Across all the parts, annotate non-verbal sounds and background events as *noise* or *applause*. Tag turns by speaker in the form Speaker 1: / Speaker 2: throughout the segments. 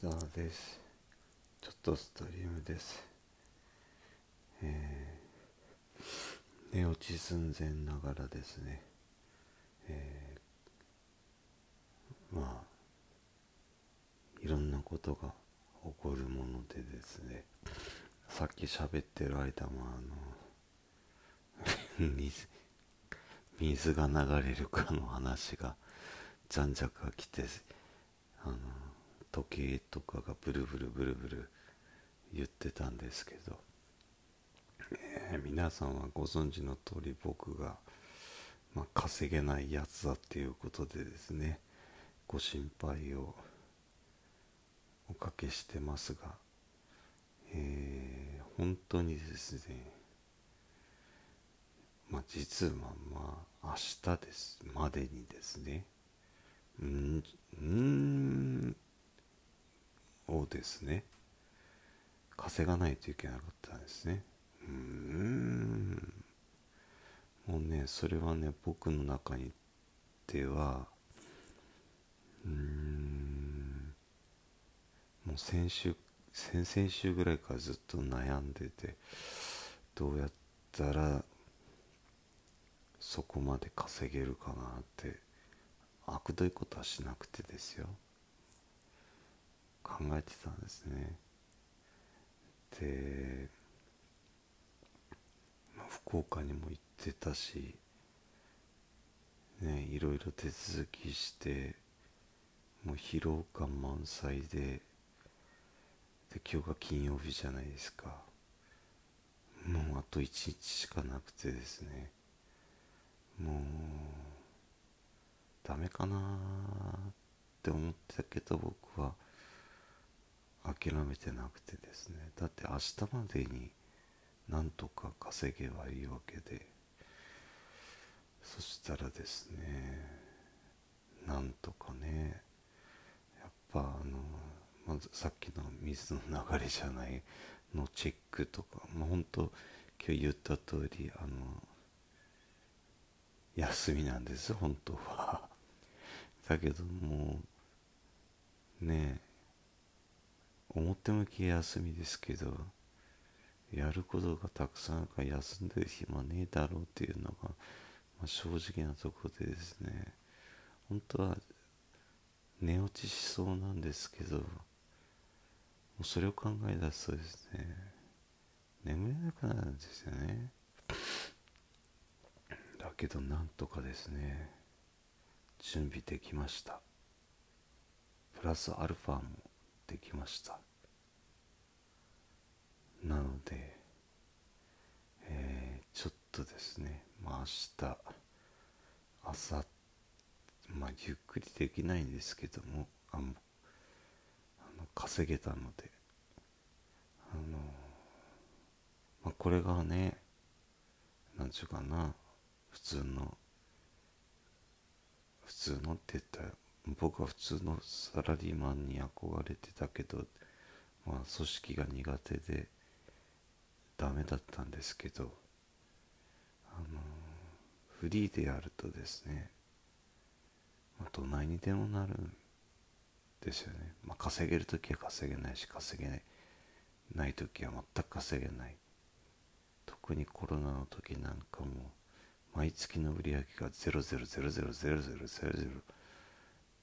Speaker 1: ターです。ちょっとストリームです。えー、寝落ち寸前ながらですね。えー、まあいろんなことが起こるものでですね。さっき喋ってる間もあの *laughs* 水水が流れるかの話がじゃんじゃか来てあの時計とかがブルブルブルブル言ってたんですけど、えー、皆さんはご存知の通り僕が、まあ、稼げないやつだっていうことでですねご心配をおかけしてますが、えー、本当にですねまあ実はまあ明日ですまでにですねうんうんをですね。稼がないといけなかったんですね。うん。もうねそれはね僕の中にではうん。もう先週先々週ぐらいからずっと悩んでてどうやったらそこまで稼げるかなってあくどいことはしなくてですよ。考えてたんですね。で、まあ、福岡にも行ってたしねいろいろ手続きしてもう疲労感満載でで今日が金曜日じゃないですか。もうあと1日しかなくてですね。もうダメかなって思ってたけど僕は。諦めてなくてですね。だって明日までになんとか稼げばいいわけで。そしたらですねなんとかねやっぱあのまずさっきの水の流れじゃないのチェックとかまあ本当今日言った通りあの休みなんです本当は。だけどもうね表向き休みですけどやることがたくさんあるから休んでる暇ねえだろうっていうのが、まあ、正直なところでですね。本当は寝落ちしそうなんですけどもうそれを考え出すとですね眠れなくなるんですよね。だけどなんとかですね準備できました。プラスアルファもできました。なので、えー、ちょっとですね、まあ、明日朝まあゆっくりできないんですけどもあの稼げたのであの、まあ、これがねなんちゅうかな普通の普通のって言ったら僕は普通のサラリーマンに憧れてたけど、まあ、組織が苦手でダメだったんですけど、あのフリーでやるとですね、まあ、どないにでもなるんですよね、まあ、稼げる時は稼げないし稼げないない時は全く稼げない。特にコロナの時なんかも毎月の売り上げが0000000っ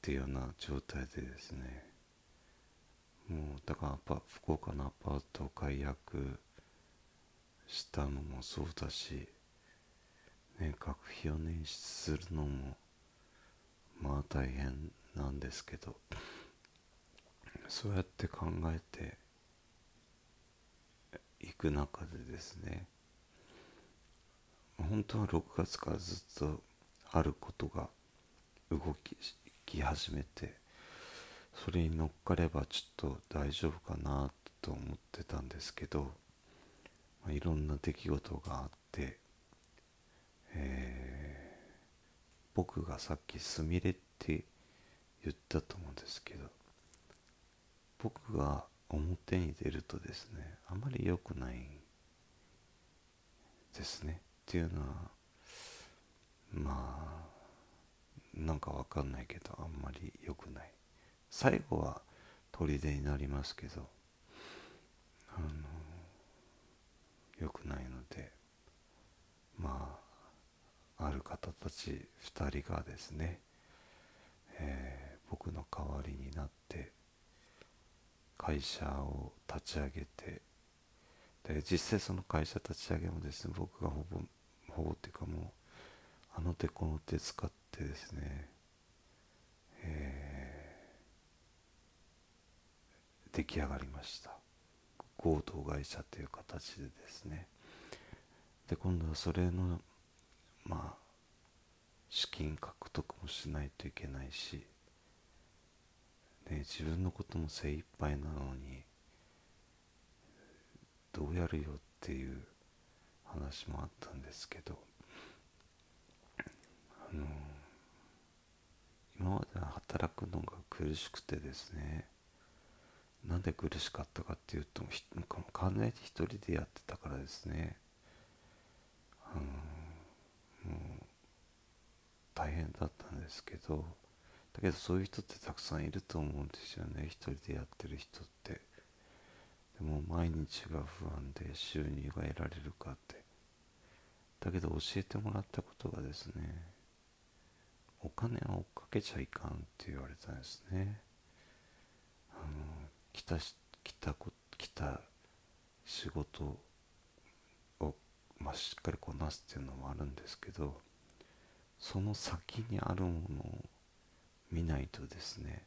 Speaker 1: ていうような状態でですね。もうだから福岡のアパートを解約したのもそうだし、ね、学費を捻出するのもまあ大変なんですけどそうやって考えていく中でですね本当は6月からずっとあることが動き始めてそれに乗っかればちょっと大丈夫かなと思ってたんですけどまあ、いろんな出来事があって、えー、僕がさっきすみれって言ったと思うんですけど僕が表に出るとですねあまり良くないですね。っていうのはまあなんかわかんないけどあんまり良くない。最後は砦になりますけどあの良くないのでまあある方たち2人がですね、えー、僕の代わりになって会社を立ち上げてで実際その会社立ち上げもですね僕がほぼほぼっていうかもうあの手この手使ってですね、えー、出来上がりました。合同会社という形でですね。で今度はそれのまあ資金獲得もしないといけないし、ね、自分のことも精一杯なのにどうやるよっていう話もあったんですけどあの今までは働くのが苦しくてですねなんで苦しかったかっていうと完全に一人でやってたからですね。あのもう大変だったんですけどだけどそういう人ってたくさんいると思うんですよね。一人でやってる人って。でも毎日が不安で収入が得られるかって。だけど教えてもらったことがですねお金を追っかけちゃいかんって言われたんですね。た来た来た仕事を、まあ、しっかりこなすっていうのもあるんですけどその先にあるものを見ないとですね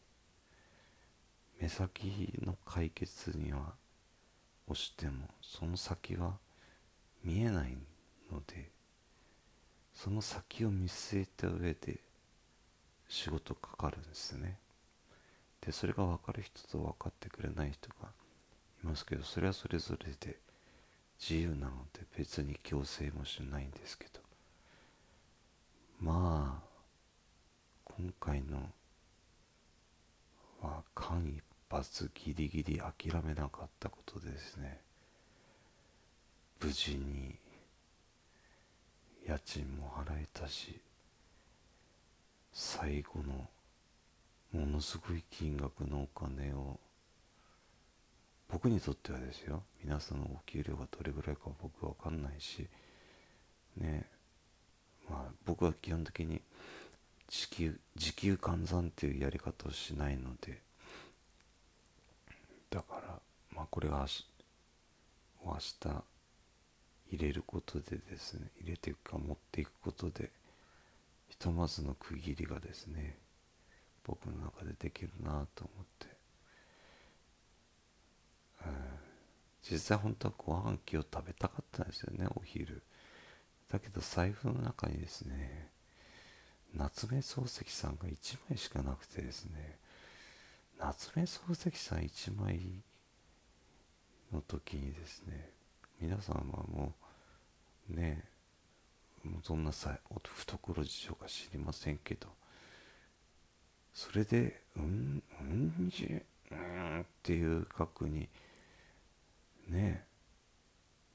Speaker 1: 目先の解決には押してもその先は見えないのでその先を見据えた上で仕事かかるんですね。でそれが分かる人と分かってくれない人がいますけどそれはそれぞれで自由なので別に強制もしないんですけど。まあ今回のは間一髪ギリギリ諦めなかったことでですね。無事に家賃も払えたし最後のものすごい金額のお金を僕にとってはですよ。皆さんのお給料がどれぐらいか僕は分かんないしねまあ僕は基本的に時給時給換算っていうやり方をしないのでだからまあこれが明日入れることでですね入れていくか持っていくことでひとまずの区切りがですね僕の中でできるなと思って、うん、実際本当はご飯器を食べたかったんですよねお昼。だけど財布の中にですね夏目漱石さんが1枚しかなくてですね夏目漱石さん1枚の時にですね皆さんはもうねもうそんなさ懐事情か知りませんけどそれでうんうんじうんっていう額にね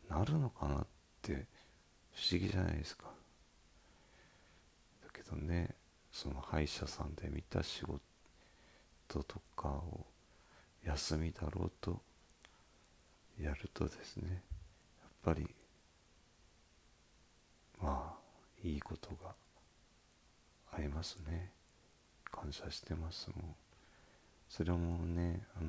Speaker 1: なるのかなって不思議じゃないですか。だけどねその歯医者さんで見た仕事とかを休みだろうとやるとですねやっぱりまあいいことがありますね。感謝してますもうそれもねあの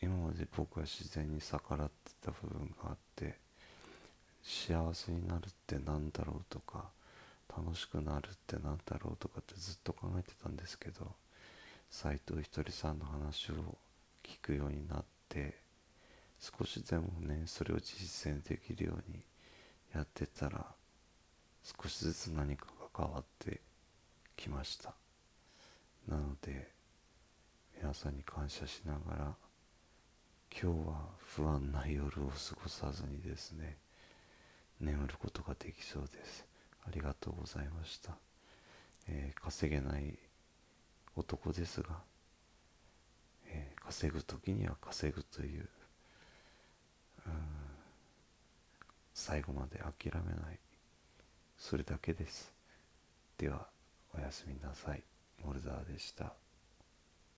Speaker 1: 今まで僕は自然に逆らってた部分があって幸せになるって何だろうとか楽しくなるって何だろうとかってずっと考えてたんですけど斎藤ひとりさんの話を聞くようになって少しでもねそれを実践できるようにやってたら少しずつ何かが変わってきました。なので皆さんに感謝しながら今日は不安な夜を過ごさずにですね眠ることができそうです。ありがとうございました、えー、稼げない男ですが、えー、稼ぐ時には稼ぐという最後まで諦めない。それだけです。ではおやすみなさい。モルザーでした。